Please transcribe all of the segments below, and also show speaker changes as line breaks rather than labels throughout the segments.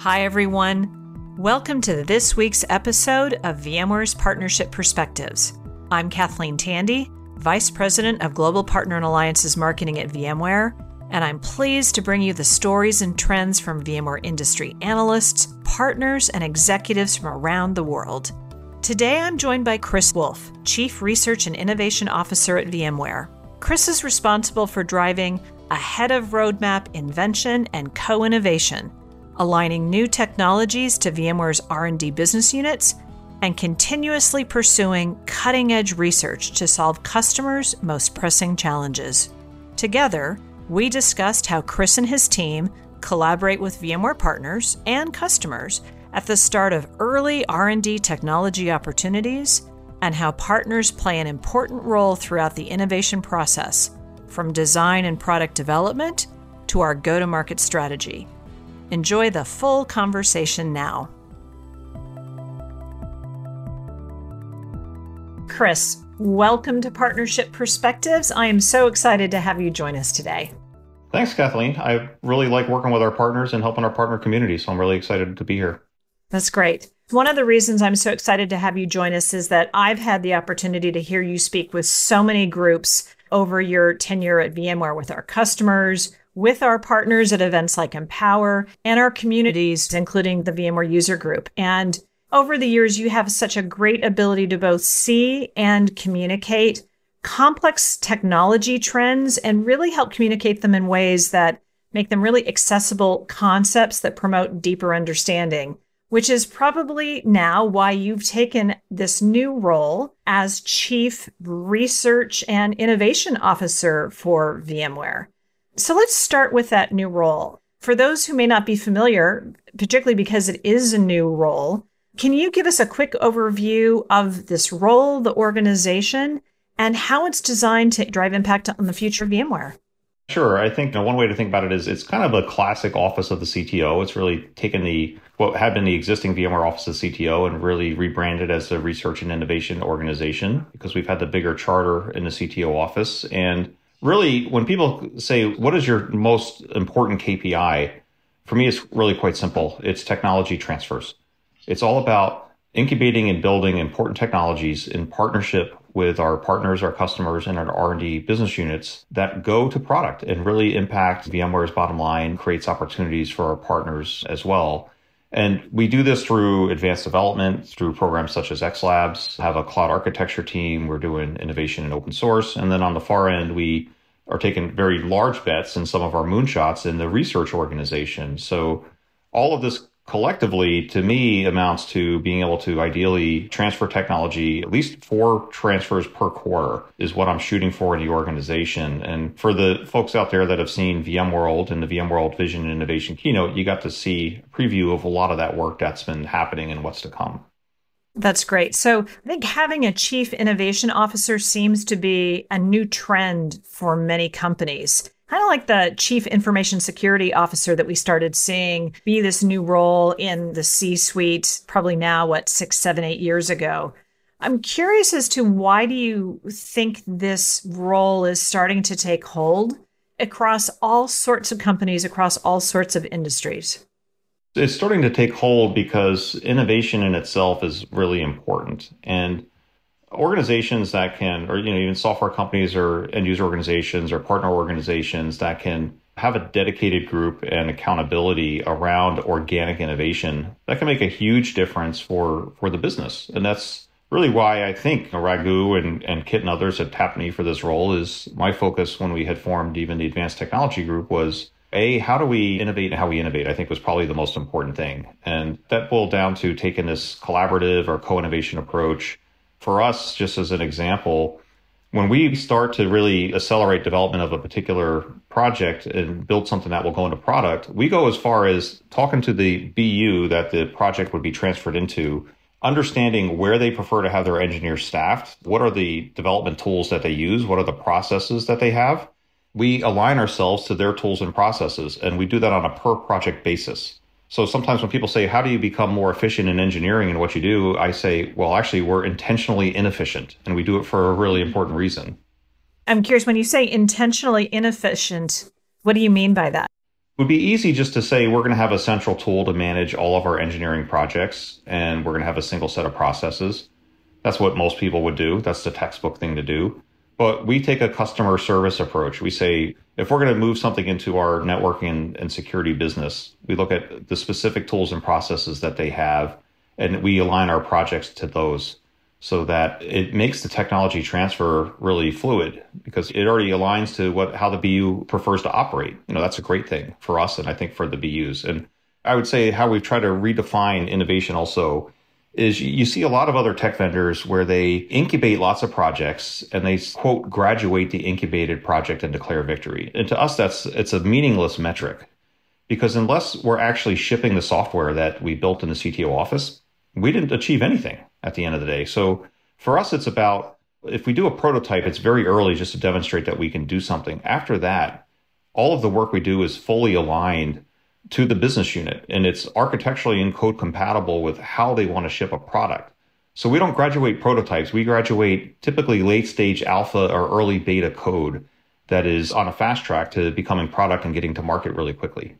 Hi, everyone. Welcome to this week's episode of VMware's Partnership Perspectives. I'm Kathleen Tandy, Vice President of Global Partner and Alliances Marketing at VMware, and I'm pleased to bring you the stories and trends from VMware industry analysts, partners, and executives from around the world. Today, I'm joined by Chris Wolf, Chief Research and Innovation Officer at VMware. Chris is responsible for driving ahead of roadmap invention and co-innovation aligning new technologies to VMware's R&D business units, and continuously pursuing cutting-edge research to solve customers' most pressing challenges. Together, we discussed how Chris and his team collaborate with VMware partners and customers at the start of early R&D technology opportunities and how partners play an important role throughout the innovation process, from design and product development to our go-to-market strategy. Enjoy the full conversation now. Chris, welcome to Partnership Perspectives. I am so excited to have you join us today.
Thanks, Kathleen. I really like working with our partners and helping our partner community, so I'm really excited to be here.
That's great. One of the reasons I'm so excited to have you join us is that I've had the opportunity to hear you speak with so many groups over your tenure at VMware with our customers, with our partners at events like Empower and our communities, including the VMware user group. And over the years, you have such a great ability to both see and communicate complex technology trends and really help communicate them in ways that make them really accessible concepts that promote deeper understanding, which is probably now why you've taken this new role as Chief Research and Innovation Officer for VMware. So let's start with that new role. For those who may not be familiar, particularly because it is a new role, can you give us a quick overview of this role, the organization, and how it's designed to drive impact on the future of VMware?
Sure. I think you know, one way to think about it is it's kind of a classic office of the CTO. It's really taken the what had been the existing VMware office of CTO and really rebranded as a research and innovation organization because we've had the bigger charter in the CTO office. And really, when people say, what is your most important KPI? For me, it's really quite simple. It's technology transfers. It's all about incubating and building important technologies in partnership with our partners, our customers, and our R&D business units that go to product and really impact VMware's bottom line, creates opportunities for our partners as well. And we do this through advanced development, through programs such as X Labs, have a cloud architecture team. We're doing innovation in open source. And then on the far end, we are taking very large bets in some of our moonshots in the research organization. So all of this collectively to me amounts to being able to ideally transfer technology at least four transfers per quarter is what i'm shooting for in the organization. And for the folks out there that have seen vmworld and the vmworld vision and innovation keynote you got to see a preview of a lot of that work that's been happening and what's to come.
That's great. So I think having a chief innovation officer seems to be a new trend for many companies kind of like the chief information security officer that we started seeing be this new role in the C suite, probably now, what, six, seven, eight years ago. I'm curious as to why do you think this role is starting to take hold across all sorts of companies, across all sorts of industries?
It's starting to take hold because innovation in itself is really important. And organizations that can, or you know, even software companies or end user organizations or partner organizations that can have a dedicated group and accountability around organic innovation that can make a huge difference for for the business. And that's really why i think raghu and, and kit and others had tapped me for this role is my focus when we had formed even the advanced technology group was a how do we innovate and how we innovate i think was probably the most important thing. And that boiled down to taking this collaborative or co-innovation approach for us, just as an example, when we start to really accelerate development of a particular project and build something that will go into product, we go as far as talking to the BU that the project would be transferred into, understanding where they prefer to have their engineers staffed, what are the development tools that they use, what are the processes that they have. We align ourselves to their tools and processes, and we do that on a per project basis. So sometimes when people say, How do you become more efficient in engineering and what you do? I say, Well, actually, we're intentionally inefficient and we do it for a really important reason.
I'm curious when you say intentionally inefficient, what do you mean by that?
It would be easy just to say we're going to have a central tool to manage all of our engineering projects and we're going to have a single set of processes. That's what most people would do. That's the textbook thing to do. But we take a customer service approach. We say, if we're going to move something into our networking and, and security business, we look at the specific tools and processes that they have and we align our projects to those so that it makes the technology transfer really fluid because it already aligns to what how the BU prefers to operate. You know, that's a great thing for us and I think for the BUs. And I would say how we've tried to redefine innovation also is you see a lot of other tech vendors where they incubate lots of projects and they quote graduate the incubated project and declare victory. And to us that's it's a meaningless metric because unless we're actually shipping the software that we built in the CTO office, we didn't achieve anything at the end of the day. So for us, it's about if we do a prototype, it's very early just to demonstrate that we can do something. After that, all of the work we do is fully aligned to the business unit and it's architecturally and code compatible with how they want to ship a product. So we don't graduate prototypes. We graduate typically late stage alpha or early beta code that is on a fast track to becoming product and getting to market really quickly.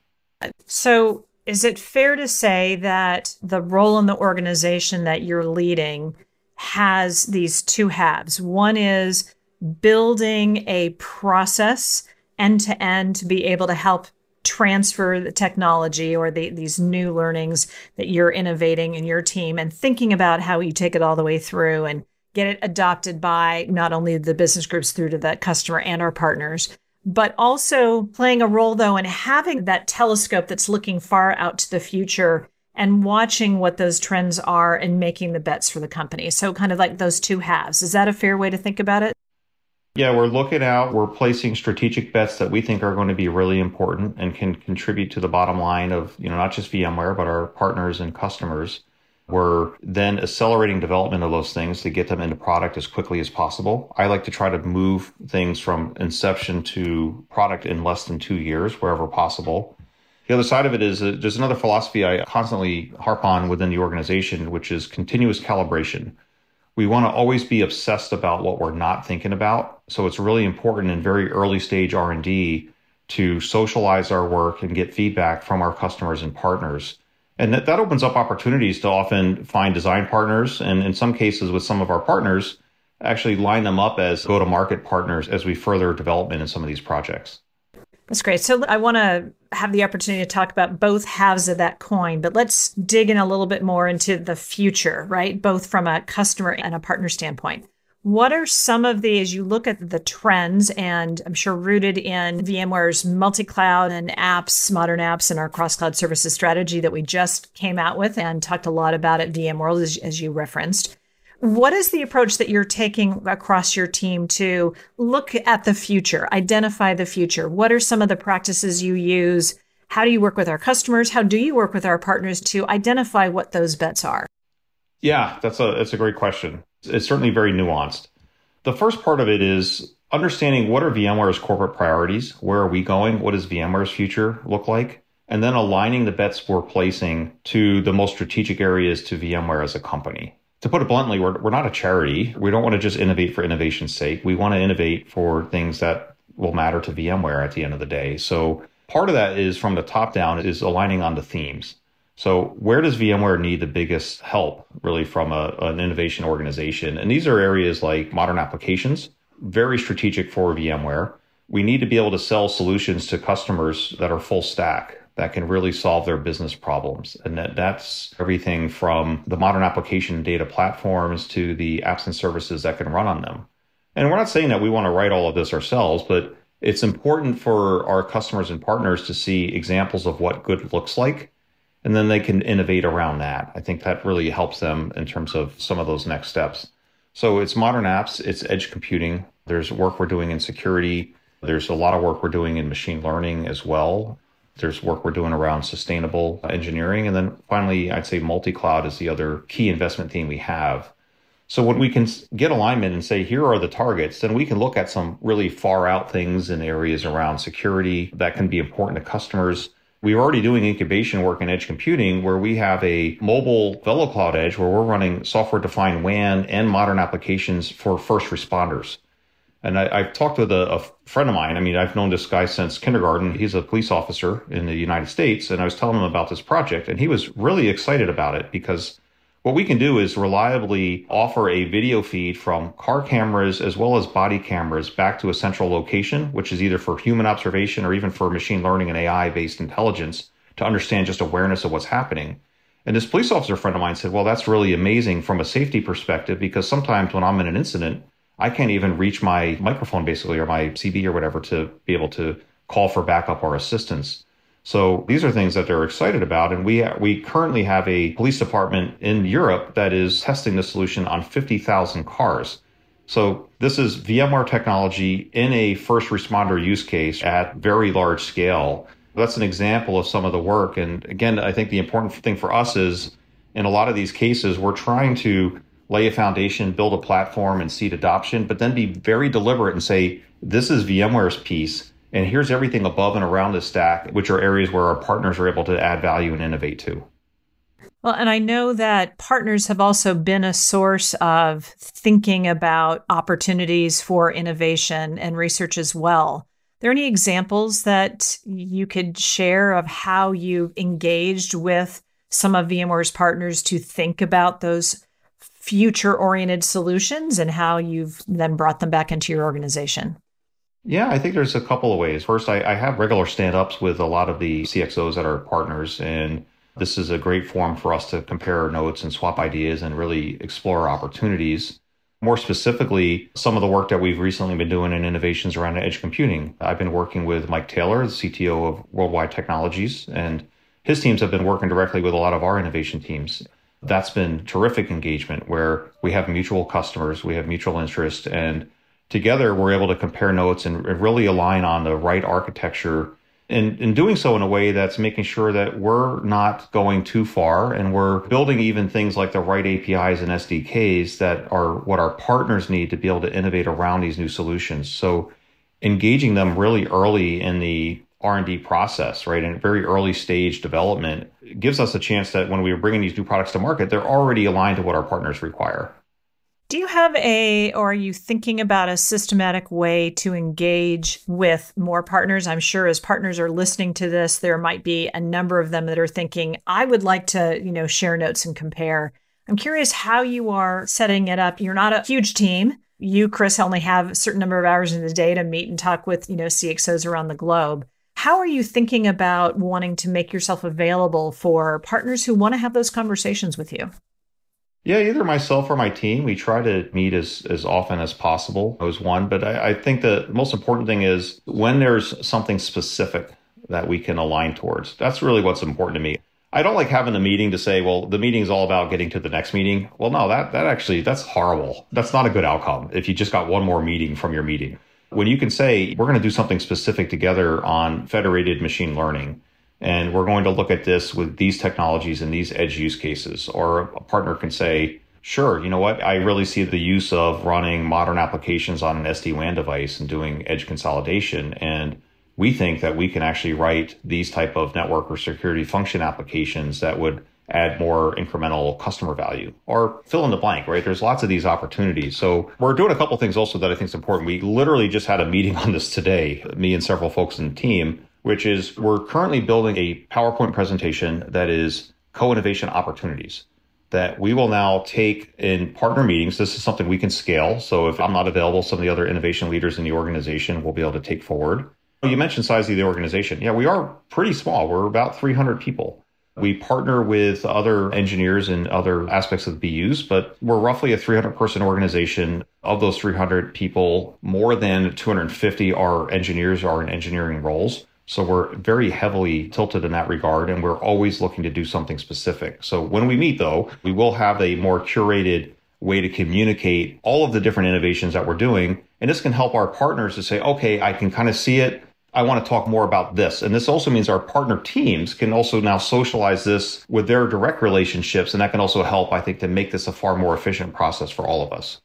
So is it fair to say that the role in the organization that you're leading has these two halves? One is building a process end to end to be able to help transfer the technology or the, these new learnings that you're innovating in your team and thinking about how you take it all the way through and get it adopted by not only the business groups through to the customer and our partners but also playing a role though in having that telescope that's looking far out to the future and watching what those trends are and making the bets for the company. So kind of like those two halves. Is that a fair way to think about it?
Yeah, we're looking out, we're placing strategic bets that we think are going to be really important and can contribute to the bottom line of, you know, not just VMware, but our partners and customers. We're then accelerating development of those things to get them into product as quickly as possible. I like to try to move things from inception to product in less than two years, wherever possible. The other side of it is uh, there's another philosophy I constantly harp on within the organization, which is continuous calibration. We want to always be obsessed about what we're not thinking about. So it's really important in very early stage R&D to socialize our work and get feedback from our customers and partners and that, that opens up opportunities to often find design partners. And in some cases, with some of our partners, actually line them up as go to market partners as we further development in some of these projects.
That's great. So I want to have the opportunity to talk about both halves of that coin, but let's dig in a little bit more into the future, right? Both from a customer and a partner standpoint. What are some of the, as you look at the trends, and I'm sure rooted in VMware's multi cloud and apps, modern apps, and our cross cloud services strategy that we just came out with and talked a lot about at VMworld, as, as you referenced? What is the approach that you're taking across your team to look at the future, identify the future? What are some of the practices you use? How do you work with our customers? How do you work with our partners to identify what those bets are?
Yeah, that's a that's a great question. It's certainly very nuanced. The first part of it is understanding what are VMware's corporate priorities? Where are we going? What does VMware's future look like? And then aligning the bets we're placing to the most strategic areas to VMware as a company. To put it bluntly, we're, we're not a charity. We don't want to just innovate for innovation's sake. We want to innovate for things that will matter to VMware at the end of the day. So part of that is from the top down is aligning on the themes. So where does VMware need the biggest help really from a, an innovation organization? And these are areas like modern applications, very strategic for VMware. We need to be able to sell solutions to customers that are full stack that can really solve their business problems. And that, that's everything from the modern application data platforms to the apps and services that can run on them. And we're not saying that we want to write all of this ourselves, but it's important for our customers and partners to see examples of what good looks like and then they can innovate around that. I think that really helps them in terms of some of those next steps. So it's modern apps, it's edge computing. There's work we're doing in security. There's a lot of work we're doing in machine learning as well. There's work we're doing around sustainable engineering. And then finally, I'd say multi cloud is the other key investment theme we have. So when we can get alignment and say, here are the targets, then we can look at some really far out things in areas around security that can be important to customers we're already doing incubation work in edge computing where we have a mobile VeloCloud Edge where we're running software defined WAN and modern applications for first responders. And I, have talked with a, a, friend of mine. I mean, I've known this guy since kindergarten. He's a police officer in the United States. And I was telling him about this project, and he was really excited about it because what we can do is reliably offer a video feed from car cameras as well as body cameras back to a central location, which is either for human observation or even for machine learning and AI based intelligence to understand just awareness of what's happening. And this police officer friend of mine said, Well, that's really amazing from a safety perspective because sometimes when I'm in an incident, I can't even reach my microphone basically or my CB or whatever to be able to call for backup or assistance. So these are things that they're excited about. And we, we currently have a police department in Europe that is testing the solution on 50,000 cars. So this is VMware technology in a first responder use case at very large scale. That's an example of some of the work. And again, I think the important thing for us is in a lot of these cases, we're trying to lay a foundation, build a platform, and seed adoption, but then be very deliberate and say, this is VMware's piece, and here's everything above and around the stack, which are areas where our partners are able to add value and innovate too.
Well, and I know that partners have also been a source of thinking about opportunities for innovation and research as well. Are there any examples that you could share of how you've engaged with some of VMware's partners to think about those future oriented solutions and how you've then brought them back into your organization?
Yeah, I think there's a couple of ways. First, I, I have regular stand ups with a lot of the CXOs that are partners, and this is a great forum for us to compare notes and swap ideas and really explore opportunities. More specifically, some of the work that we've recently been doing in innovations around edge computing. I've been working with Mike Taylor, the CTO of Worldwide Technologies, and his teams have been working directly with a lot of our innovation teams that's been terrific engagement where we have mutual customers, we have mutual interest, and together we're able to compare notes and really align on the right architecture. And in doing so in a way that's making sure that we're not going too far and we're building even things like the right APIs and SDKs that are what our partners need to be able to innovate around these new solutions. So engaging them really early in the R&D process, right? In very early stage development gives us a chance that when we are bringing these new products to market, they're already aligned to what our partners require.
Do you have a, or are you thinking about a systematic way to engage with more partners? I'm sure as partners are listening to this, there might be a number of them that are thinking, I would like to, you know, share notes and compare. I'm curious how you are setting it up. You're not a huge team. You, Chris, only have a certain number of hours in the day to meet and talk with, you know, CXOs around the globe. How are you thinking about wanting to make yourself available for partners who want to have those conversations with you?
Yeah, either myself or my team. We try to meet as, as often as possible as one. But I, I think the most important thing is when there's something specific that we can align towards. That's really what's important to me. I don't like having a meeting to say, well, the meeting is all about getting to the next meeting. Well, no, that that actually that's horrible. That's not a good outcome if you just got one more meeting from your meeting. When you can say, we're going to do something specific together on federated machine learning, and we're going to look at this with these technologies and these edge use cases, or a partner can say, sure, you know what? I really see the use of running modern applications on an SD WAN device and doing edge consolidation. And we think that we can actually write these type of network or security function applications that would add more incremental customer value or fill in the blank, right? There's lots of these opportunities. So we're doing a couple things also that I think is important. We literally just had a meeting on this today, me and several folks in the team, which is we're currently building a PowerPoint presentation that is co-innovation opportunities that we will now take in partner meetings. This is something we can scale. So if I'm not available, some of the other innovation leaders in the organization will be able to take forward. You mentioned size of the organization. Yeah, we are pretty small. We're about 300 people. We partner with other engineers in other aspects of the BUs, but we're roughly a 300 person organization. Of those 300 people, more than 250 are engineers are in engineering roles. So we're very heavily tilted in that regard, and we're always looking to do something specific. So when we meet, though, we will have a more curated way to communicate all of the different innovations that we're doing. And this can help our partners to say, okay, I can kind of see it. I want to talk more about this. And this also means our partner teams can also now socialize this with their direct relationships. And that can also help, I think, to make this a far more efficient process for all of us.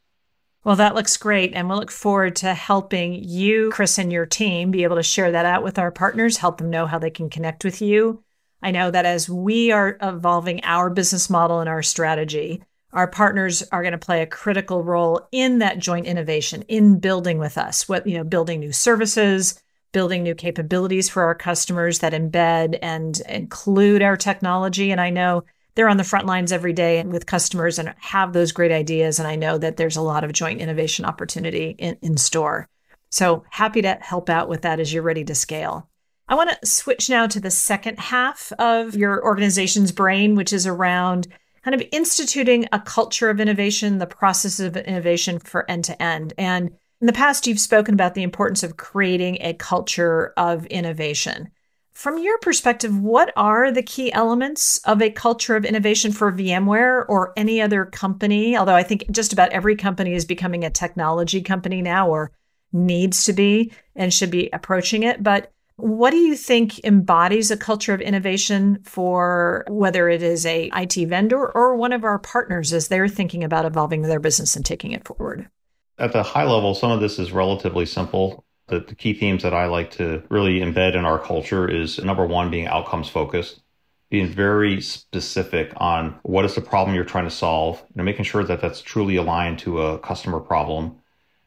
Well, that looks great. And we'll look forward to helping you, Chris, and your team be able to share that out with our partners, help them know how they can connect with you. I know that as we are evolving our business model and our strategy, our partners are going to play a critical role in that joint innovation, in building with us, what, you know, building new services, building new capabilities for our customers that embed and include our technology. And I know they're on the front lines every day with customers and have those great ideas. And I know that there's a lot of joint innovation opportunity in, in store. So happy to help out with that as you're ready to scale. I want to switch now to the second half of your organization's brain, which is around kind of instituting a culture of innovation, the process of innovation for end to end. And in the past, you've spoken about the importance of creating a culture of innovation. From your perspective, what are the key elements of a culture of innovation for VMware or any other company? Although I think just about every company is becoming a technology company now or needs to be and should be approaching it. But what do you think embodies a culture of innovation for whether it is a IT vendor or one of our partners as they're thinking about evolving their business and taking it forward?
At the high level, some of this is relatively simple the, the key themes that I like to really embed in our culture is number one, being outcomes focused, being very specific on what is the problem you're trying to solve, and making sure that that's truly aligned to a customer problem,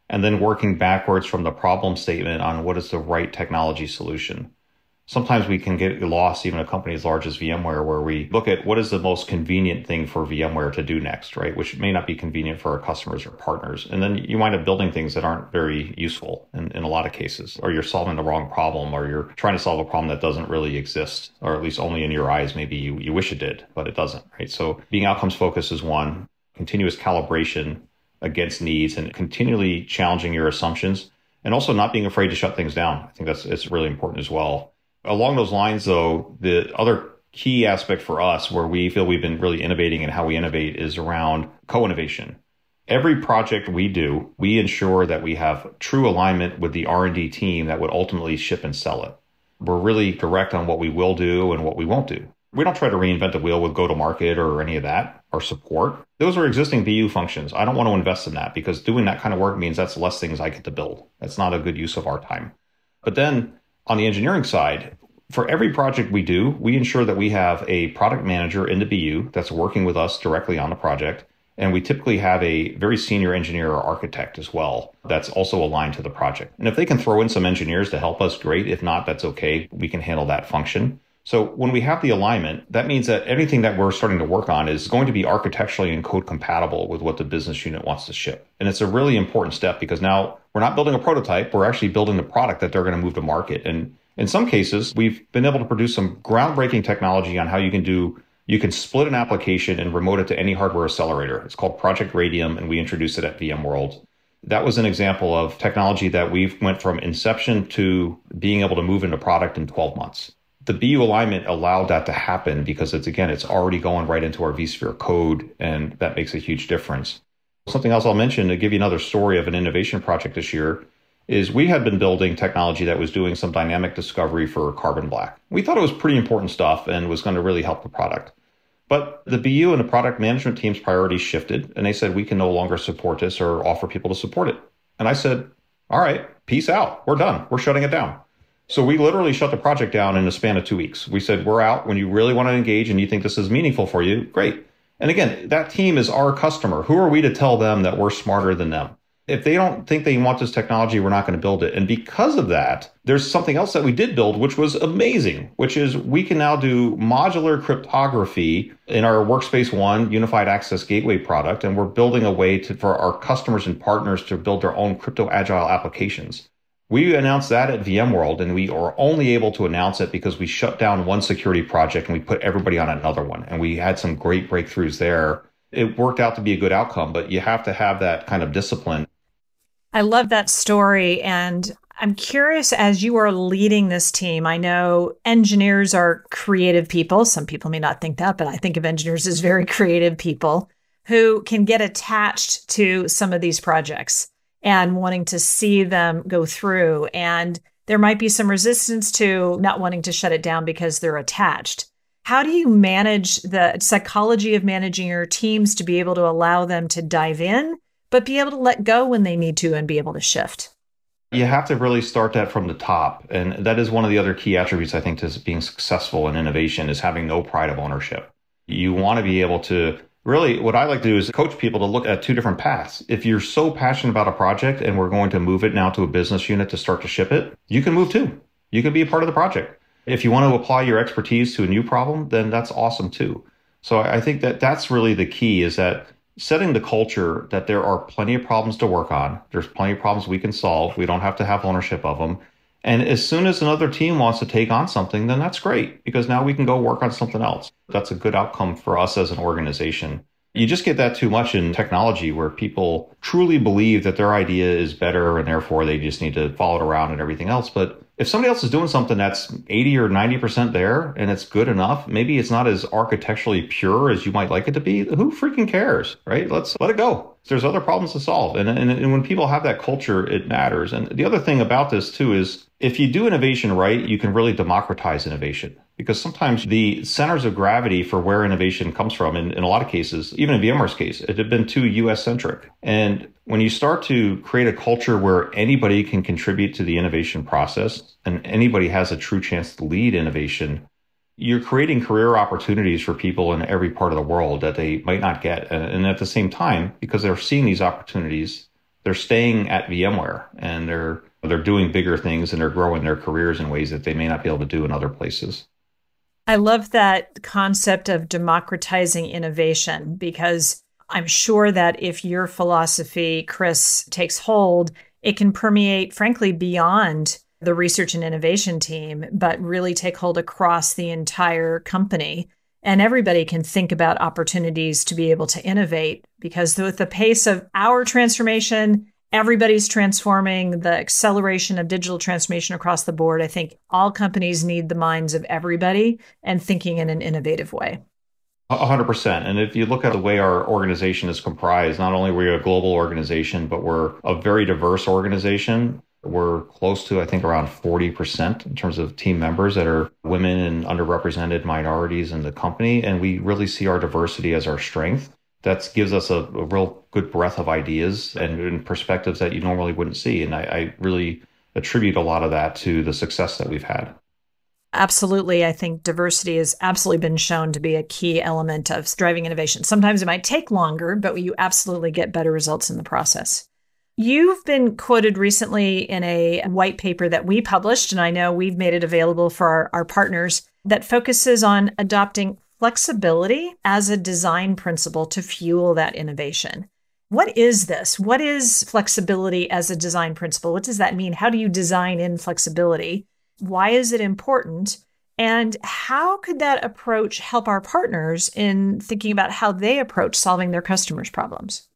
and then working backwards from the problem statement on what is the right technology solution sometimes we can get lost, even a company as large as VMware, where we look at what is the most convenient thing for VMware to do next, right? Which may not be convenient for our customers or partners. And then you wind up building things that aren't very useful in, in a lot of cases, or you're solving the wrong problem, or you're trying to solve a problem that doesn't really exist, or at least only in your eyes. Maybe you, you wish it did, but it doesn't, right? So being outcomes focused is one, continuous calibration against needs and continually challenging your assumptions and also not being afraid to shut things down. I think that's it's really important as well along those lines, though, the other key aspect for us where we feel we've been really innovating and how we innovate is around co-innovation. Every project we do, we ensure that we have true alignment with the R&D team that would ultimately ship and sell it. We're really direct on what we will do and what we won't do. We don't try to reinvent the wheel with go to market or any of that or support. Those are existing BU functions. I don't want to invest in that because doing that kind of work means that's less things I get to build. That's not a good use of our time. But then on the engineering side, for every project we do, we ensure that we have a product manager in the BU that's working with us directly on the project. And we typically have a very senior engineer or architect as well that's also aligned to the project. And if they can throw in some engineers to help us, great. If not, that's okay. We can handle that function. So when we have the alignment, that means that anything that we're starting to work on is going to be architecturally and code compatible with what the business unit wants to ship. And it's a really important step because now we're not building a prototype, we're actually building the product that they're going to move to market. And in some cases, we've been able to produce some groundbreaking technology on how you can do you can split an application and remote it to any hardware accelerator. It's called Project Radium, and we introduced it at VMworld. That was an example of technology that we've went from inception to being able to move into product in 12 months the BU alignment allowed that to happen because it's again, it's already going right into our vSphere code, and that makes a huge difference. Something else I'll mention to give you another story of an innovation project this year is we had been building technology that was doing some dynamic discovery for carbon black. We thought it was pretty important stuff and was going to really help the product. But the BU and the product management team's priorities shifted, and they said we can no longer support this or offer people to support it. And I said, all right, peace out. We're done. We're shutting it down. So we literally shut the project down in a span of two weeks. We said, we're out. When you really want to engage and you think this is meaningful for you, great. And again, that team is our customer. Who are we to tell them that we're smarter than them? if they don't think they want this technology, we're not going to build it. And because of that, there's something else that we did build, which was amazing, which is we can now do modular cryptography in our Workspace ONE unified access gateway product. And we're building a way to, for our customers and partners to build their own crypto agile applications. We announced that at VMworld and we are only able to announce it because we shut down one security project and we put everybody on another one. And we had some great breakthroughs there. It worked out to be a good outcome, but you have to have that kind of discipline
I love that story. And I'm curious as you are leading this team, I know engineers are creative people. Some people may not think that, but I think of engineers as very creative people who can get attached to some of these projects and wanting to see them go through. And there might be some resistance to not wanting to shut it down because they're attached. How do you manage the psychology of managing your teams to be able to allow them to dive in but be able to let go when they need to and be able to shift.
You have to really start that from the top. And that is one of the other key attributes, I think, to being successful in innovation is having no pride of ownership. You want to be able to really what I like to do is coach people to look at two different paths. If you're so passionate about a project and we're going to move it now to a business unit to start to ship it, you can move too. You can be a part of the project. If you want to apply your expertise to a new problem, then that's awesome too. So I think that that's really the key is that setting the culture that there are plenty of problems to work on. There's plenty of problems we can solve. We don't have to have ownership of them. And as soon as another team wants to take on something, then that's great because now we can go work on something else. That's a good outcome for us as an organization. You just get that too much in technology where people truly believe that their idea is better and therefore they just need to follow it around and everything else. But if somebody else is doing something that's 80 or 90% there and it's good enough, maybe it's not as architecturally pure as you might like it to be. Who freaking cares, right? Let's let it go. There's other problems to solve. And, and, and when people have that culture, it matters. And the other thing about this too is if you do innovation right, you can really democratize innovation because sometimes the centers of gravity for where innovation comes from, in, in a lot of cases, even in VMware's case, it had been too US centric. And when you start to create a culture where anybody can contribute to the innovation process and anybody has a true chance to lead innovation, you're creating career opportunities for people in every part of the world that they might not get. And, at the same time, because they're seeing these opportunities, they're staying at VMware and they're they're doing bigger things and they're growing their careers in ways that they may not be able to do in other places.
I love that concept of democratizing innovation because I'm sure that if your philosophy, Chris, takes hold, it can permeate, frankly, beyond the research and innovation team, but really take hold across the entire company. And everybody can think about opportunities to be able to innovate because with the pace of our transformation everybody's transforming the acceleration of digital transformation across the board i think all companies need the minds of everybody and thinking in an innovative way.
100% and if you look at the way our organization is comprised not only are we a global organization but we're a very diverse organization we're close to i think around 40% in terms of team members that are women and underrepresented minorities in the company and we really see our diversity as our strength that gives us a, a, real good breadth of ideas and, and, perspectives that you normally wouldn't see. And I, I really attribute a lot of that to the success that we've had.
Absolutely. I think diversity has absolutely been shown to be a key element of driving innovation. Sometimes it might take longer, but you absolutely get better results in the process. You've been quoted recently in a white paper that we published, and I know we've made it available for our, our partners, that focuses on adopting flexibility as a design principle to fuel that innovation. What is this? What is flexibility as a design principle? What does that mean? How do you design in flexibility? Why is it important? And how could that approach help our partners in thinking about how they approach solving their customers' problems?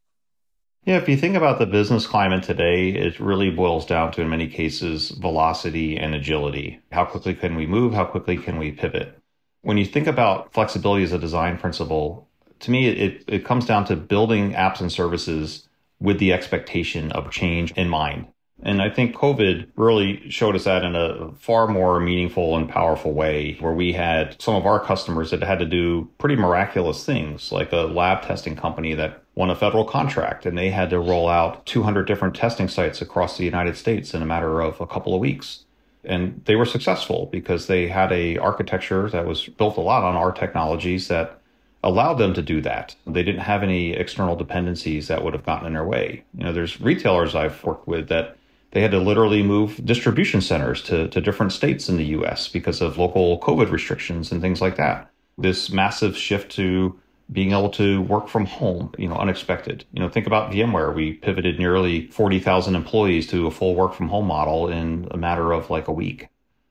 Yeah, if you think about the business climate today, it really boils down to, in many cases, velocity and agility. How quickly can we move? How quickly can we pivot? when you think about flexibility as a design principle, to me, it, it comes down to building apps and services with the expectation of change in mind. And I think COVID really showed us that in a far more meaningful and powerful way, where we had some of our customers that had to do pretty miraculous things, like a lab testing company that won a federal contract and they had to roll out 200 different testing sites across the United States in a matter of a couple of weeks and they were successful because they had a architecture that was built a lot on our technologies that allowed them to do that. They didn't have any external dependencies that would have gotten in their way. You know, there's retailers I've worked with that they had to literally move distribution centers to, to different states in the US because of local COVID restrictions and things like that. This massive shift to being able to work from home, you know, unexpected. You know, think about VMware. We pivoted nearly 40,000 employees to a full work from home model in a matter of like a week.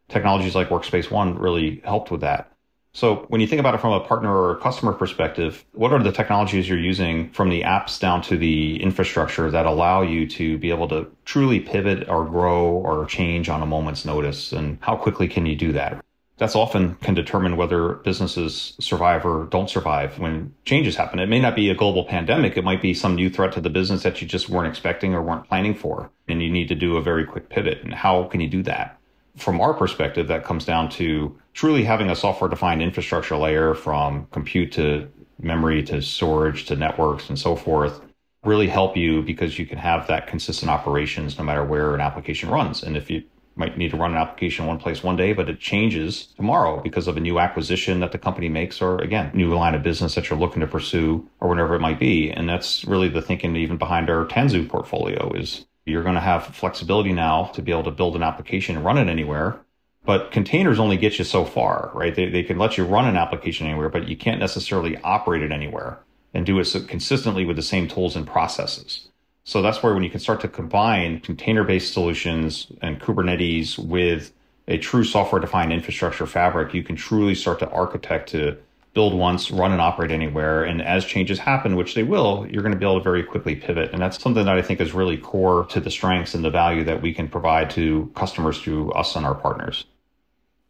Technologies like Workspace ONE really helped with that. So when you think about it from a partner or customer perspective, what are the technologies you're using from the apps down to the infrastructure that allow you to be able to truly pivot or grow or change on a moment's notice? And how quickly can you do that? that's often can determine whether businesses survive or don't survive when changes happen. It may not be a global pandemic. It might be some new threat to the business that you just weren't expecting or weren't planning for. And you need to do a very quick pivot. And how can you do that? From our perspective, that comes down to truly having a software defined infrastructure layer from compute to memory to storage to networks and so forth really help you because you can have that consistent operations no matter where an application runs. And if you might need to run an application one place one day, but it changes tomorrow because of a new acquisition that the company makes or again, new line of business that you're looking to pursue or whatever it might be. And that's really the thinking even behind our Tanzu portfolio is you're going to have flexibility now to be able to build an application and run it anywhere. But containers only get you so far, right? They, they can let you run an application anywhere, but you can't necessarily operate it anywhere and do it so consistently with the same tools and processes. So that's where when you can start to combine container based solutions and Kubernetes with a true software defined infrastructure fabric, you can truly start to architect to build once, run and operate anywhere. And as changes happen, which they will, you're going to be able to very quickly pivot. And that's something that I think is really core to the strengths and the value that we can provide to customers through us and our partners.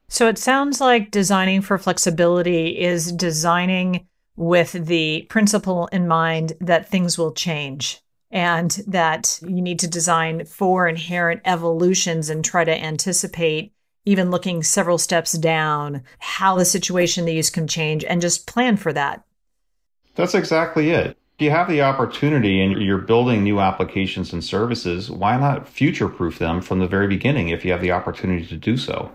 So it sounds like designing for flexibility is designing with the principle in mind that things will change and that you need to design for inherent evolutions and try to anticipate even looking several steps down how the situation they use can change and just plan for that.
That's exactly it. If you have the opportunity and you're building new applications and services why not future proof them from the very beginning if you have the opportunity to do so?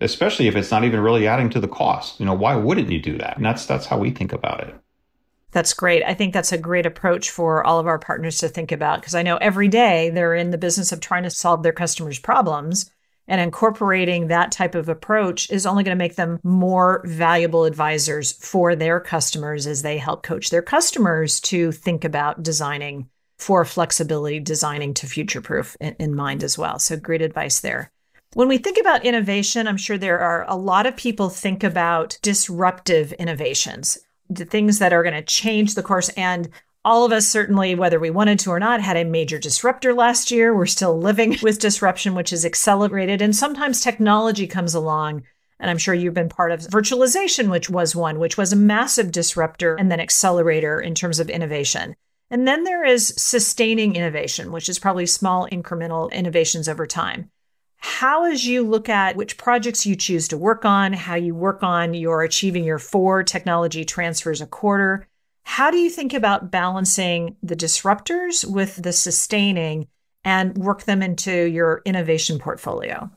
Especially if it's not even really adding to the cost. You know why wouldn't you do that? And that's that's how we think about it.
That's great. I think that's a great approach for all of our partners to think about because I know every day they're in the business of trying to solve their customers' problems. And incorporating that type of approach is only going to make them more valuable advisors for their customers as they help coach their customers to think about designing for flexibility, designing to future proof in, in mind as well. So, great advice there. When we think about innovation, I'm sure there are a lot of people think about disruptive innovations the things that are going to change the course. And all of us, certainly, whether we wanted to or not, had a major disruptor last year. We're still living with disruption, which is accelerated. And sometimes technology comes along. And I'm sure you've been part of virtualization, which was one, which was a massive disruptor and then accelerator in terms of innovation. And then there is sustaining innovation, which is probably small incremental innovations over time how as you look at which projects you choose to work on, how you work on your achieving your four technology transfers a quarter, how do you think about balancing the disruptors with the sustaining and work them into your innovation portfolio?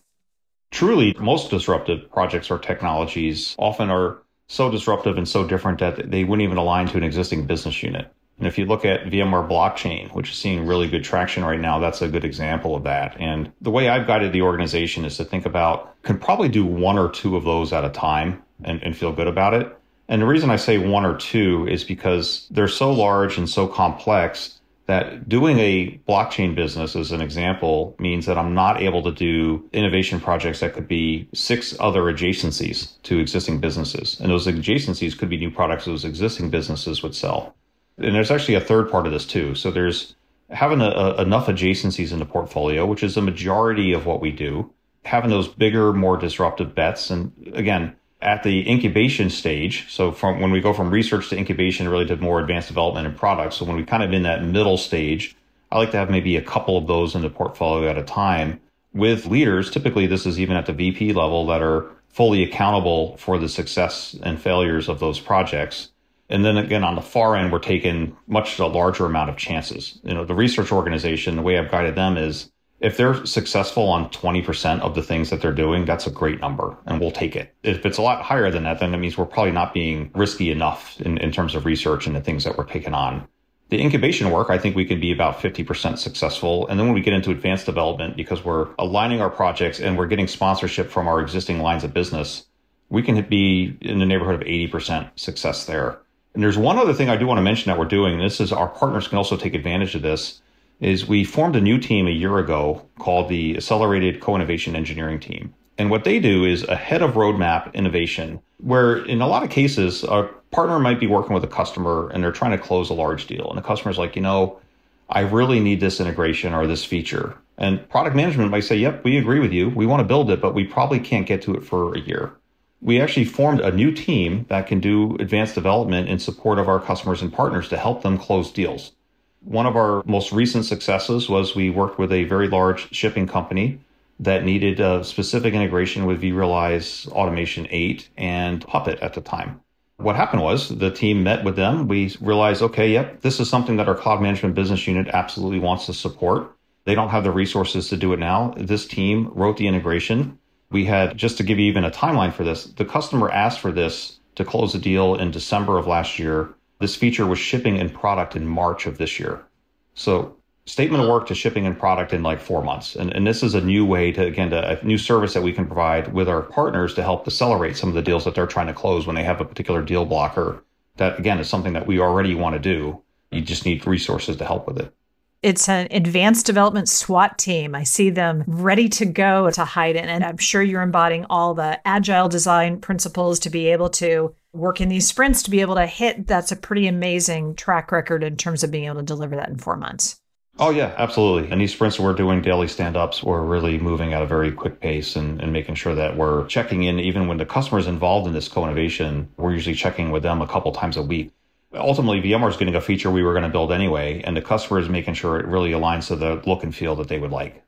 Truly, most disruptive projects or technologies often are so disruptive and so different that they wouldn't even align to an existing business unit. And if you look at VMware blockchain, which is seeing really good traction right now, that's a good example of that. And the way I've guided the organization is to think about can probably do one or two of those at a time and, and feel good about it. And the reason I say one or two is because they're so large and so complex that doing a blockchain business as an example means that I'm not able to do innovation projects that could be six other adjacencies to existing businesses. And those adjacencies could be new products those existing businesses would sell. And there's actually a third part of this too. So there's having a, a, enough adjacencies in the portfolio, which is the majority of what we do, having those bigger, more disruptive bets. And again, at the incubation stage, so from when we go from research to incubation, really to more advanced development and products. So when we kind of in that middle stage, I like to have maybe a couple of those in the portfolio at a time with leaders. Typically, this is even at the VP level that are fully accountable for the success and failures of those projects. And then again, on the far end, we're taking much a larger amount of chances. You know, the research organization, the way I've guided them is if they're successful on 20% of the things that they're doing, that's a great number and we'll take it. If it's a lot higher than that, then it means we're probably not being risky enough in, in terms of research and the things that we're taking on. The incubation work, I think we can be about 50% successful. And then when we get into advanced development, because we're aligning our projects and we're getting sponsorship from our existing lines of business, we can be in the neighborhood of 80% success there. And there's one other thing I do want to mention that we're doing. And this is our partners can also take advantage of this. Is we formed a new team a year ago called the Accelerated Co-Innovation Engineering Team. And what they do is ahead of roadmap innovation, where in a lot of cases, a partner might be working with a customer and they're trying to close a large deal. And the customer's like, you know, I really need this integration or this feature. And product management might say, yep, we agree with you. We want to build it, but we probably can't get to it for a year we actually formed a new team that can do advanced development in support of our customers and partners to help them close deals. One of our most recent successes was we worked with a very large shipping company that needed a specific integration with vRealize Automation 8 and Puppet at the time. What happened was the team met with them. We realized, okay, yep, this is something that our cloud management business unit absolutely wants to support. They don't have the resources to do it now. This team wrote the integration. We had, just to give you even a timeline for this, the customer asked for this to close the deal in December of last year. This feature was shipping in product in March of this year. So statement of work to shipping and product in like four months. And, and this is a new way to, again, to, a new service that we can provide with our partners to help accelerate some of the deals that they're trying to close when they have a particular deal blocker. That, again, is something that we already want to do. You just need resources to help with it.
It's an advanced development SWAT team. I see them ready to go to hide it. And I'm sure you're embodying all the agile design principles to be able to work in these sprints to be able to hit. That's a pretty amazing track record in terms of being able to deliver that in four months.
Oh, yeah, absolutely. And these sprints we're doing daily stand ups, we're really moving at a very quick pace and, and making sure that we're checking in, even when the customer is involved in this co innovation, we're usually checking with them a couple times a week ultimately VMware is getting a feature we were going to build anyway, and the customer is making sure it really aligns to the look and feel that they would like.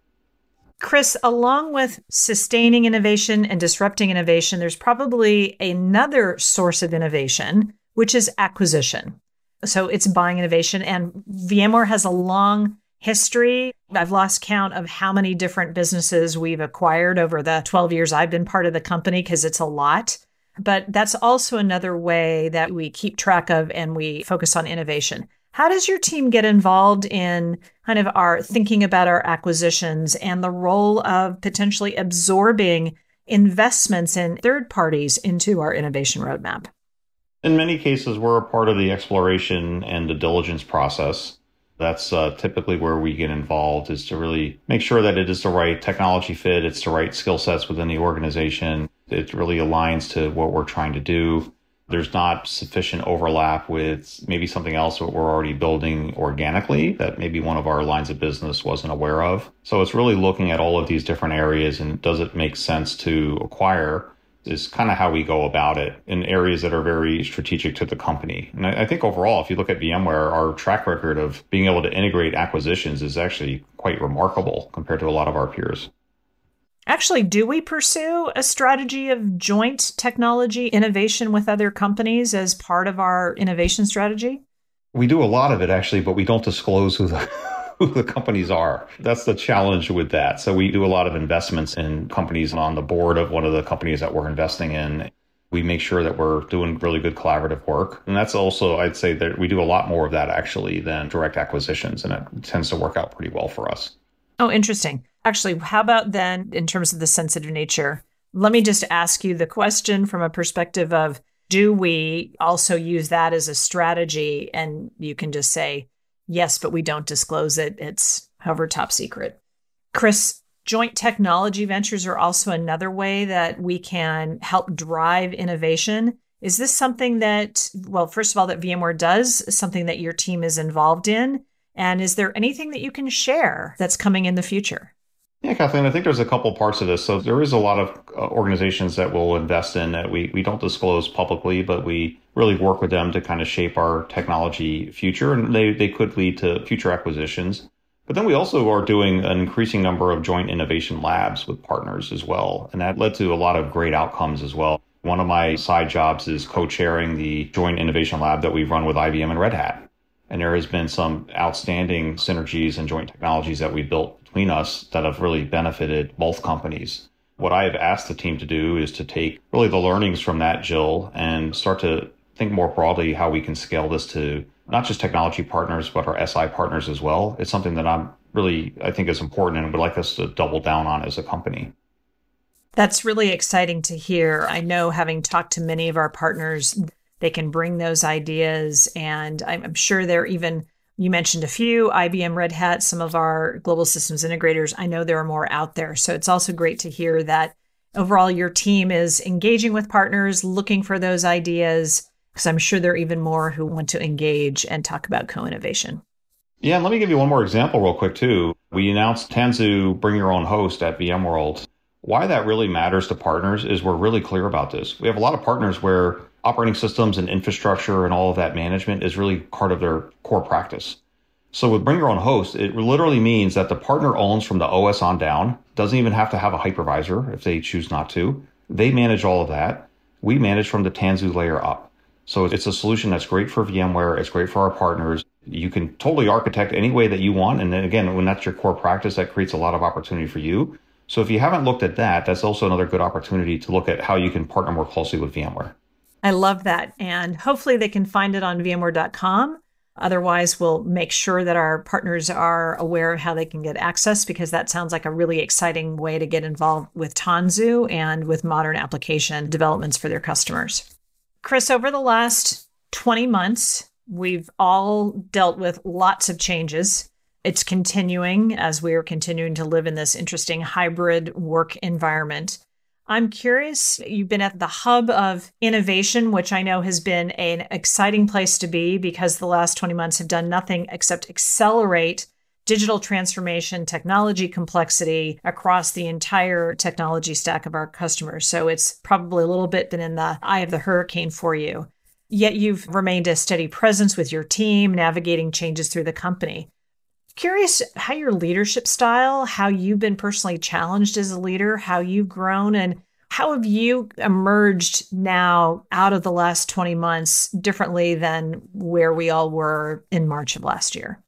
Chris, along with sustaining innovation and disrupting innovation, there's probably another source of innovation, which is acquisition. So it's buying innovation, and VMware has a long history. I've lost count of how many different businesses we've acquired over the 12 years I've been part of the company because it's a lot. But that's also another way that we keep track of and we focus on innovation. How does your team get involved in kind of our thinking about our acquisitions and the role of potentially absorbing investments in third parties into our innovation roadmap?
In many cases, we're a part of the exploration and the diligence process. That's uh, typically where we get involved is to really make sure that it is the right technology fit, it's the right skill sets within the organization. It really aligns to what we're trying to do. There's not sufficient overlap with maybe something else that we're already building organically that maybe one of our lines of business wasn't aware of. So it's really looking at all of these different areas and does it make sense to acquire is kind of how we go about it in areas that are very strategic to the company. And I, think overall, if you look at VMware, our track record of being able to integrate acquisitions is actually quite remarkable compared to a lot of our peers.
Actually, do we pursue a strategy of joint technology innovation with other companies as part of our innovation strategy?
We do a lot of it actually, but we don't disclose who the who the companies are. That's the challenge with that. So we do a lot of investments in companies and on the board of one of the companies that we're investing in. We make sure that we're doing really good collaborative work. And that's also, I'd say that we do a lot more of that actually than direct acquisitions. And it tends to work out pretty well for us.
Oh, interesting. Actually, how about then in terms of the sensitive nature? Let me just ask you the question from a perspective of do we also use that as a strategy? And you can just say, Yes, but we don't disclose it. It's however top secret. Chris, joint technology ventures are also another way that we can help drive innovation. Is this something that, well, first of all, that VMware does, something that your team is involved in? And is there anything that you can share that's coming in the future?
Yeah, Kathleen, I think there's a couple parts of this. So there is a lot of uh, organizations that we'll invest in that we, we don't disclose publicly, but we really work with them to kind of shape our technology future. And they, they could lead to future acquisitions. But then we also are doing an increasing number of joint innovation labs with partners as well. And that led to a lot of great outcomes as well. One of my side jobs is co-chairing the joint innovation lab that we've run with IBM and Red Hat. And there has been some outstanding synergies and joint technologies that we built us that have really benefited both companies. What I have asked the team to do is to take really the learnings from that, Jill, and start to think more broadly how we can scale this to not just technology partners, but our SI partners as well. It's something that I'm really, I think is important and would like us to double down on as a company.
That's really exciting to hear. I know having talked to many of our partners, they can bring those ideas, and I'm sure they're even you mentioned a few IBM, Red Hat, some of our global systems integrators. I know there are more out there. So it's also great to hear that overall your team is engaging with partners, looking for those ideas, because I'm sure there are even more who want to engage and talk about co innovation.
Yeah, and let me give you one more example, real quick, too. We announced Tanzu Bring Your Own Host at VMworld. Why that really matters to partners is we're really clear about this. We have a lot of partners where operating systems and infrastructure and all of that management is really part of their core practice. So with bring your own host, it literally means that the partner owns from the OS on down, doesn't even have to have a hypervisor if they choose not to. They manage all of that. We manage from the Tanzu layer up. So it's a solution that's great for VMware. It's great for our partners. You can totally architect any way that you want. And then again, when that's your core practice, that creates a lot of opportunity for you. So if you haven't looked at that, that's also another good opportunity to look at how you can partner more closely with VMware.
I love that. And hopefully they can find it on VMware.com. Otherwise, we'll make sure that our partners are aware of how they can get access because that sounds like a really exciting way to get involved with Tanzu and with modern application developments for their customers. Chris, over the last 20 months, we've all dealt with lots of changes. It's continuing as we are continuing to live in this interesting hybrid work environment. I'm curious, you've been at the hub of innovation, which I know has been an exciting place to be because the last 20 months have done nothing except accelerate digital transformation, technology complexity across the entire technology stack of our customers. So it's probably a little bit been in the eye of the hurricane for you. Yet you've remained a steady presence with your team, navigating changes through the company. Curious how your leadership style, how you've been personally challenged as a leader, how you've grown, and how have you emerged now out of the last 20 months differently than where we all were in March of last year?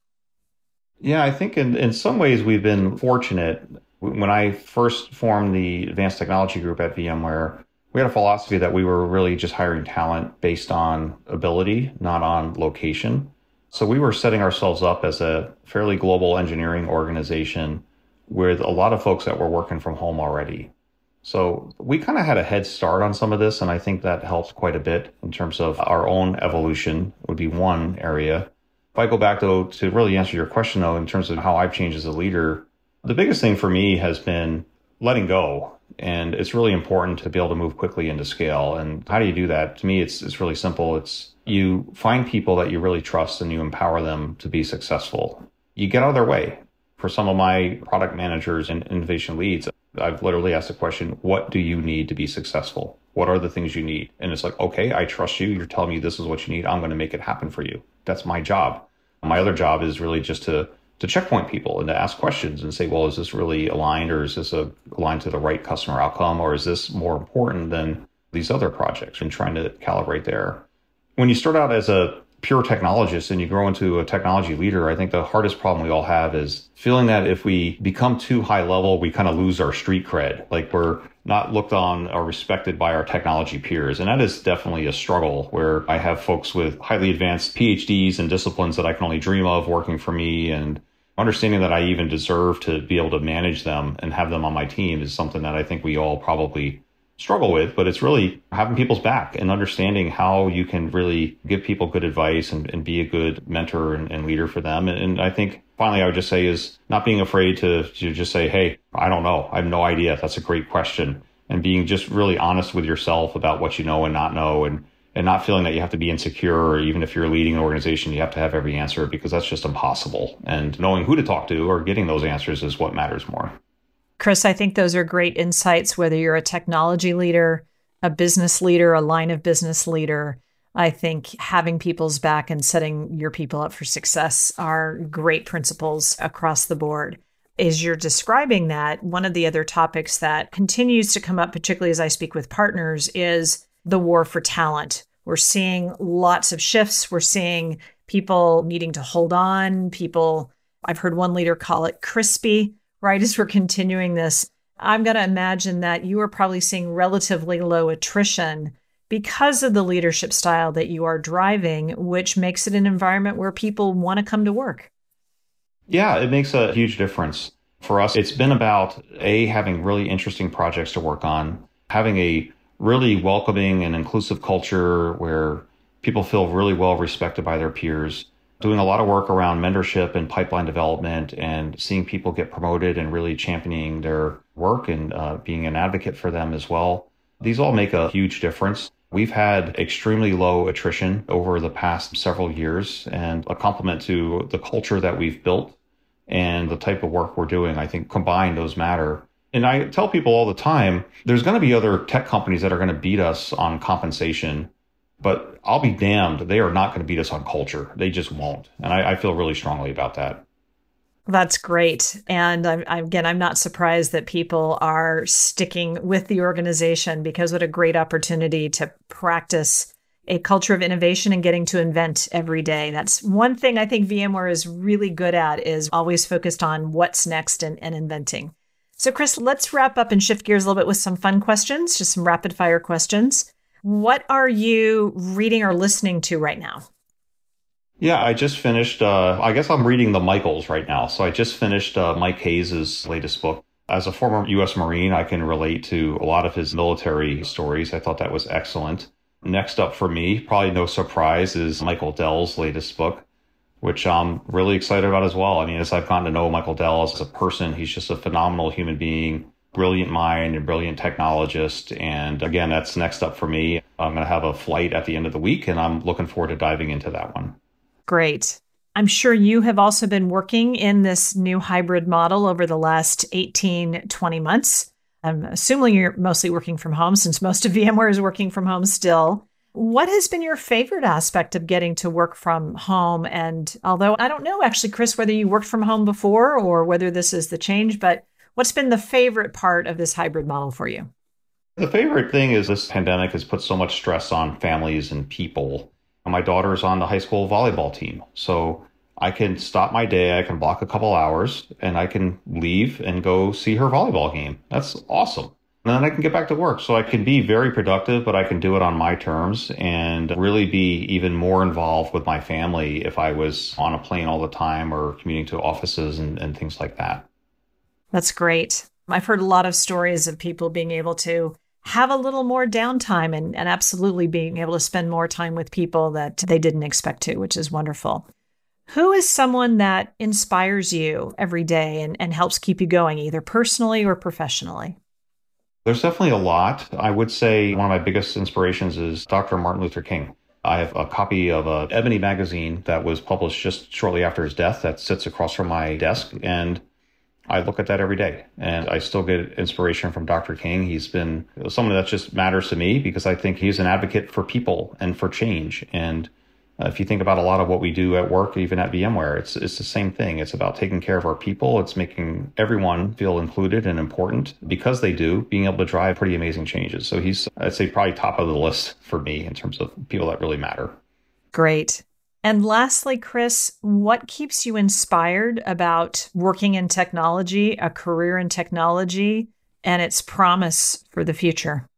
Yeah, I think in, in some ways we've been fortunate. When I first formed the advanced technology group at VMware, we had a philosophy that we were really just hiring talent based on ability, not on location. So we were setting ourselves up as a fairly global engineering organization with a lot of folks that were working from home already. So we kind of had a head start on some of this, and I think that helped quite a bit in terms of our own evolution would be one area. If I go back though to really answer your question though, in terms of how I've changed as a leader, the biggest thing for me has been letting go. And it's really important to be able to move quickly into scale. And how do you do that? To me, it's it's really simple. It's you find people that you really trust and you empower them to be successful. You get out of their way. For some of my product managers and innovation leads, I've literally asked the question, what do you need to be successful? What are the things you need? And it's like, okay, I trust you. You're telling me this is what you need. I'm going to make it happen for you. That's my job. My other job is really just to to checkpoint people and to ask questions and say, well, is this really aligned or is this a, aligned to the right customer outcome or is this more important than these other projects and trying to calibrate there when you start out as a pure technologist and you grow into a technology leader, I think the hardest problem we all have is feeling that if we become too high level, we kind of lose our street cred. Like we're not looked on or respected by our technology peers. And that is definitely a struggle where I have folks with highly advanced PhDs and disciplines that I can only dream of working for me and understanding that I even deserve to be able to manage them and have them on my team is something that I think we all probably struggle with, but it's really having people's back and understanding how you can really give people good advice and, and be a good mentor and, and leader for them. And, and, I think finally, I would just say is not being afraid to, to just say, Hey, I don't know. I have no idea. That's a great question. And being just really honest with yourself about what you know and not know and, and not feeling that you have to be insecure or even if you're leading an organization, you have to have every answer because that's just impossible. And knowing who to talk to or getting those answers is what matters more.
Chris, I think those are great insights, whether you're a technology leader, a business leader, a line of business leader. I think having people's back and setting your people up for success are great principles across the board. As you're describing that, one of the other topics that continues to come up, particularly as I speak with partners, is the war for talent. We're seeing lots of shifts. We're seeing people needing to hold on, people, I've heard one leader call it crispy, right, as we're continuing this, I'm going to imagine that you are probably seeing relatively low attrition because of the leadership style that you are driving, which makes it an environment where people want to come to work.
Yeah, it makes a huge difference. For us, it's been about A, having really interesting projects to work on, having a really welcoming and inclusive culture where people feel really well respected by their peers doing a lot of work around mentorship and pipeline development and seeing people get promoted and really championing their work and uh, being an advocate for them as well. These all make a huge difference. We've had extremely low attrition over the past several years and a compliment to the culture that we've built and the type of work we're doing. I think combined those matter. And I tell people all the time, there's going to be other tech companies that are going to beat us on compensation but I'll be damned, they are not going to beat us on culture. They just won't. And I, I feel really strongly about that.
That's great. And I'm, again, I'm not surprised that people are sticking with the organization because what a great opportunity to practice a culture of innovation and getting to invent every day. That's one thing I think VMware is really good at is always focused on what's next and, and inventing. So Chris, let's wrap up and shift gears a little bit with some fun questions, just some rapid fire questions. What are you reading or listening to right now?
Yeah, I just finished. Uh, I guess I'm reading the Michaels right now. So I just finished uh, Mike Hayes' latest book. As a former U.S. Marine, I can relate to a lot of his military stories. I thought that was excellent. Next up for me, probably no surprise, is Michael Dell's latest book, which I'm really excited about as well. I mean, as I've gotten to know Michael Dell as a person, he's just a phenomenal human being, brilliant mind and brilliant technologist. And again, that's next up for me. I'm going to have a flight at the end of the week, and I'm looking forward to diving into that one.
Great. I'm sure you have also been working in this new hybrid model over the last 18, 20 months. I'm assuming you're mostly working from home since most of VMware is working from home still. What has been your favorite aspect of getting to work from home? And although I don't know actually, Chris, whether you worked from home before or whether this is the change, but what's been the favorite part of this hybrid model for you?
The favorite thing is this pandemic has put so much stress on families and people. My daughter is on the high school volleyball team. So I can stop my day, I can block a couple hours, and I can leave and go see her volleyball game. That's awesome. And then I can get back to work. So I can be very productive, but I can do it on my terms and really be even more involved with my family if I was on a plane all the time or commuting to offices and, and things like that.
That's great. I've heard a lot of stories of people being able to have a little more downtime and, and absolutely being able to spend more time with people that they didn't expect to, which is wonderful. Who is someone that inspires you every day and, and helps keep you going, either personally or professionally?
There's definitely a lot. I would say one of my biggest inspirations is Dr. Martin Luther King. I have a copy of a Ebony magazine that was published just shortly after his death that sits across from my desk. And I look at that every day and I still get inspiration from Dr. King. He's been someone that just matters to me because I think he's an advocate for people and for change. And uh, if you think about a lot of what we do at work, even at VMware, it's it's the same thing. It's about taking care of our people. It's making everyone feel included and important because they do, being able to drive pretty amazing changes. So he's, I'd say, probably top of the list for me in terms of people that really matter.
Great. And lastly, Chris, what keeps you inspired about working in technology, a career in technology, and its promise for the future?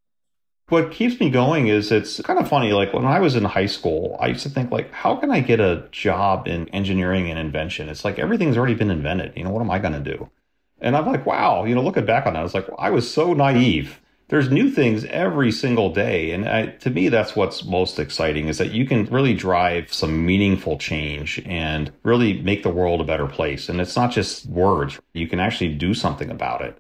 What keeps me going is it's kind of funny. Like when I was in high school, I used to think like, how can I get a job in engineering and invention? It's like everything's already been invented. You know, what am I going to do? And I'm like, wow, you know, looking back on that, it's like, well, I was so naive. There's new things every single day. And I, to me, that's what's most exciting is that you can really drive some meaningful change and really make the world a better place. And it's not just words. You can actually do something about it.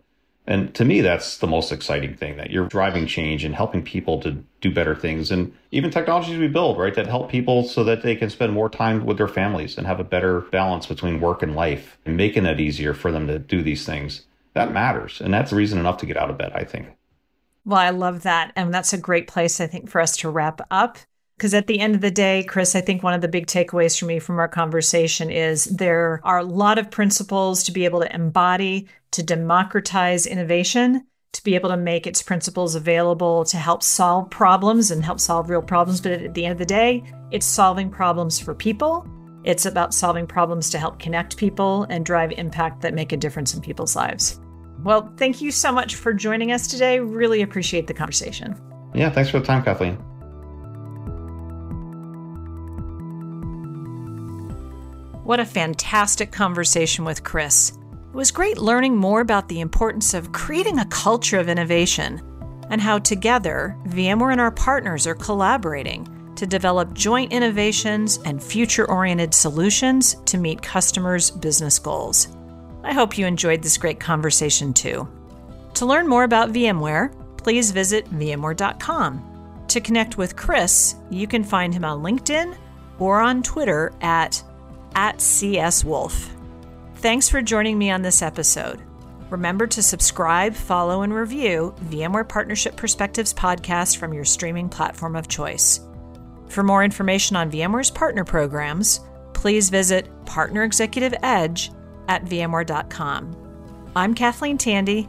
And to me, that's the most exciting thing that you're driving change and helping people to do better things. And even technologies we build, right, that help people so that they can spend more time with their families and have a better balance between work and life and making it easier for them to do these things. That matters. And that's reason enough to get out of bed, I think.
Well, I love that. And that's a great place, I think, for us to wrap up. Because at the end of the day, Chris, I think one of the big takeaways for me from our conversation is there are a lot of principles to be able to embody, to democratize innovation, to be able to make its principles available to help solve problems and help solve real problems. But at the end of the day, it's solving problems for people. It's about solving problems to help connect people and drive impact that make a difference in people's lives. Well, thank you so much for joining us today. Really appreciate the conversation.
Yeah, thanks for the time, Kathleen.
What a fantastic conversation with Chris. It was great learning more about the importance of creating a culture of innovation and how together VMware and our partners are collaborating to develop joint innovations and future oriented solutions to meet customers' business goals. I hope you enjoyed this great conversation too. To learn more about VMware, please visit VMware.com. To connect with Chris, you can find him on LinkedIn or on Twitter at at CSWolf. Thanks for joining me on this episode. Remember to subscribe, follow, and review VMware Partnership Perspectives podcast from your streaming platform of choice. For more information on VMware's partner programs, please visit Partner Executive Edge at VMware.com. I'm Kathleen Tandy.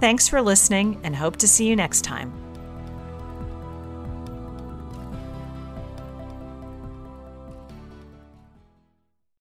Thanks for listening and hope to see you next time.